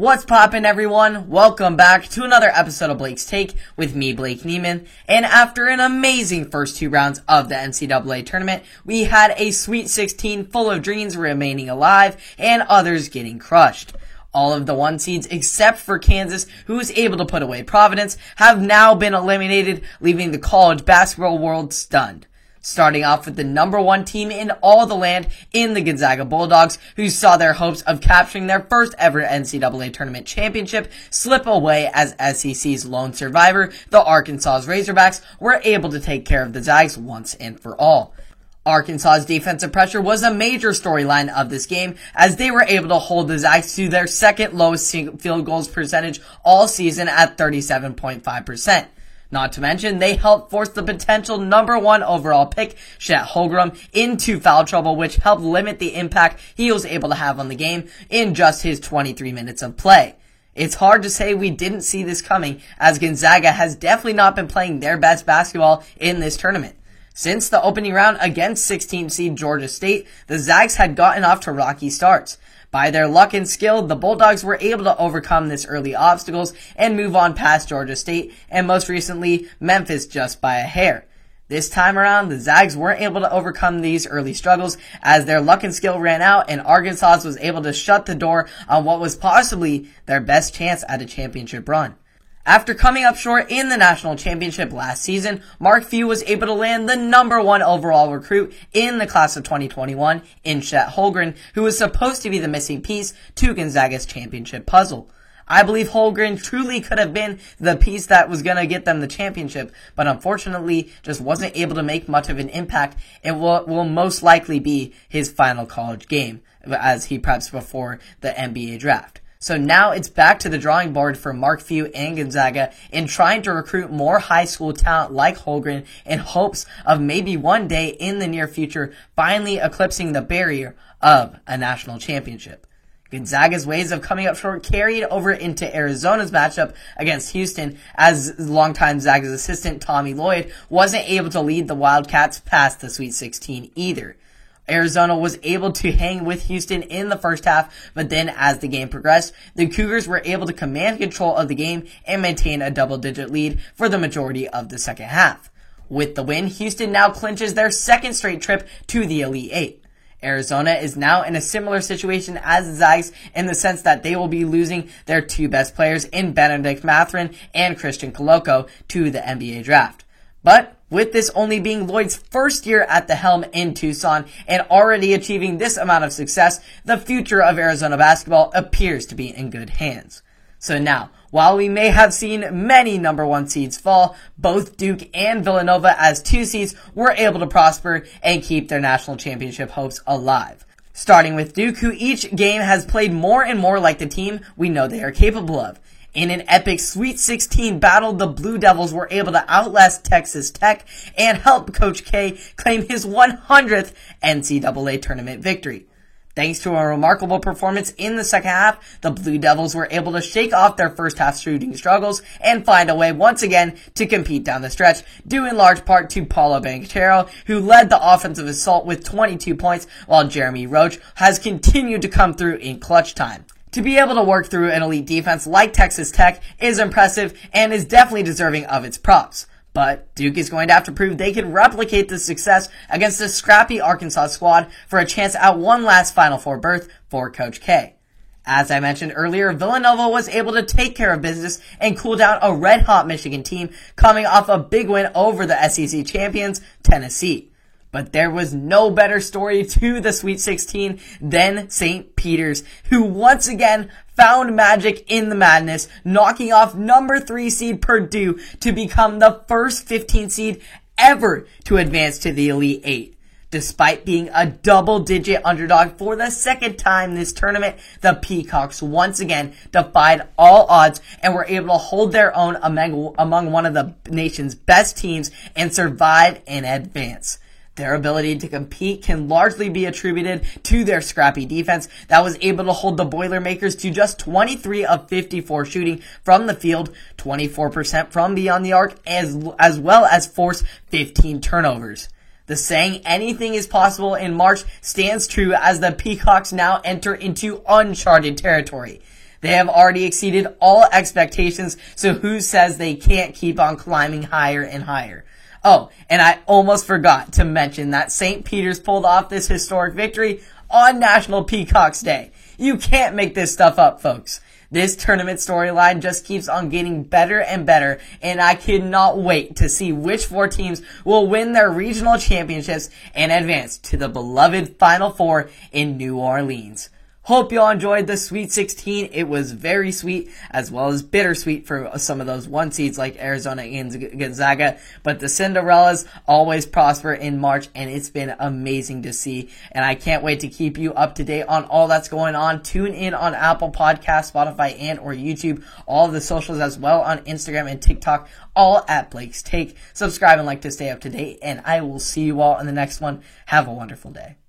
What's poppin' everyone? Welcome back to another episode of Blake's Take with me, Blake Neiman. And after an amazing first two rounds of the NCAA tournament, we had a Sweet 16 full of dreams remaining alive and others getting crushed. All of the one seeds except for Kansas, who was able to put away Providence, have now been eliminated, leaving the college basketball world stunned. Starting off with the number one team in all the land in the Gonzaga Bulldogs, who saw their hopes of capturing their first ever NCAA tournament championship slip away as SEC's lone survivor, the Arkansas Razorbacks, were able to take care of the Zags once and for all. Arkansas's defensive pressure was a major storyline of this game as they were able to hold the Zags to their second lowest field goals percentage all season at 37.5%. Not to mention, they helped force the potential number one overall pick, Chet Holmgren, into foul trouble, which helped limit the impact he was able to have on the game in just his 23 minutes of play. It's hard to say we didn't see this coming, as Gonzaga has definitely not been playing their best basketball in this tournament. Since the opening round against 16 seed Georgia State, the Zags had gotten off to rocky starts. By their luck and skill, the Bulldogs were able to overcome this early obstacles and move on past Georgia State and most recently Memphis just by a hair. This time around, the Zags weren't able to overcome these early struggles as their luck and skill ran out and Arkansas was able to shut the door on what was possibly their best chance at a championship run. After coming up short in the national championship last season, Mark Few was able to land the number one overall recruit in the class of 2021 in Chet Holmgren, who was supposed to be the missing piece to Gonzaga's championship puzzle. I believe Holmgren truly could have been the piece that was going to get them the championship, but unfortunately just wasn't able to make much of an impact in what will most likely be his final college game as he preps before the NBA draft. So now it's back to the drawing board for Mark Few and Gonzaga in trying to recruit more high school talent like Holmgren in hopes of maybe one day in the near future finally eclipsing the barrier of a national championship. Gonzaga's ways of coming up short carried over into Arizona's matchup against Houston as longtime Zaga's assistant Tommy Lloyd wasn't able to lead the Wildcats past the Sweet 16 either. Arizona was able to hang with Houston in the first half, but then as the game progressed, the Cougars were able to command control of the game and maintain a double digit lead for the majority of the second half. With the win, Houston now clinches their second straight trip to the Elite Eight. Arizona is now in a similar situation as Zags in the sense that they will be losing their two best players in Benedict Mathurin and Christian Koloko to the NBA draft. But with this only being Lloyd's first year at the helm in Tucson and already achieving this amount of success, the future of Arizona basketball appears to be in good hands. So now, while we may have seen many number one seeds fall, both Duke and Villanova as two seeds were able to prosper and keep their national championship hopes alive. Starting with Duke, who each game has played more and more like the team we know they are capable of. In an epic Sweet 16 battle, the Blue Devils were able to outlast Texas Tech and help Coach K claim his 100th NCAA tournament victory. Thanks to a remarkable performance in the second half, the Blue Devils were able to shake off their first half shooting struggles and find a way once again to compete down the stretch, due in large part to Paolo Banchero, who led the offensive assault with 22 points, while Jeremy Roach has continued to come through in clutch time. To be able to work through an elite defense like Texas Tech is impressive and is definitely deserving of its props. But Duke is going to have to prove they can replicate this success against a scrappy Arkansas squad for a chance at one last Final Four berth for Coach K. As I mentioned earlier, Villanova was able to take care of business and cool down a red hot Michigan team coming off a big win over the SEC champions, Tennessee. But there was no better story to the Sweet 16 than St. Peter's, who once again found magic in the madness, knocking off number 3 seed Purdue to become the first 15 seed ever to advance to the Elite 8. Despite being a double digit underdog for the second time this tournament, the Peacocks once again defied all odds and were able to hold their own among, among one of the nation's best teams and survive and advance. Their ability to compete can largely be attributed to their scrappy defense that was able to hold the Boilermakers to just 23 of 54 shooting from the field, 24% from beyond the arc, as, as well as force 15 turnovers. The saying anything is possible in March stands true as the Peacocks now enter into uncharted territory. They have already exceeded all expectations, so who says they can't keep on climbing higher and higher? Oh, and I almost forgot to mention that St. Peter's pulled off this historic victory on National Peacocks Day. You can't make this stuff up, folks. This tournament storyline just keeps on getting better and better, and I cannot wait to see which four teams will win their regional championships and advance to the beloved Final Four in New Orleans. Hope y'all enjoyed the Sweet 16. It was very sweet as well as bittersweet for some of those one seeds like Arizona and Gonzaga. But the Cinderellas always prosper in March and it's been amazing to see. And I can't wait to keep you up to date on all that's going on. Tune in on Apple Podcast, Spotify, and or YouTube. All the socials as well on Instagram and TikTok, all at Blake's Take. Subscribe and like to stay up to date. And I will see you all in the next one. Have a wonderful day.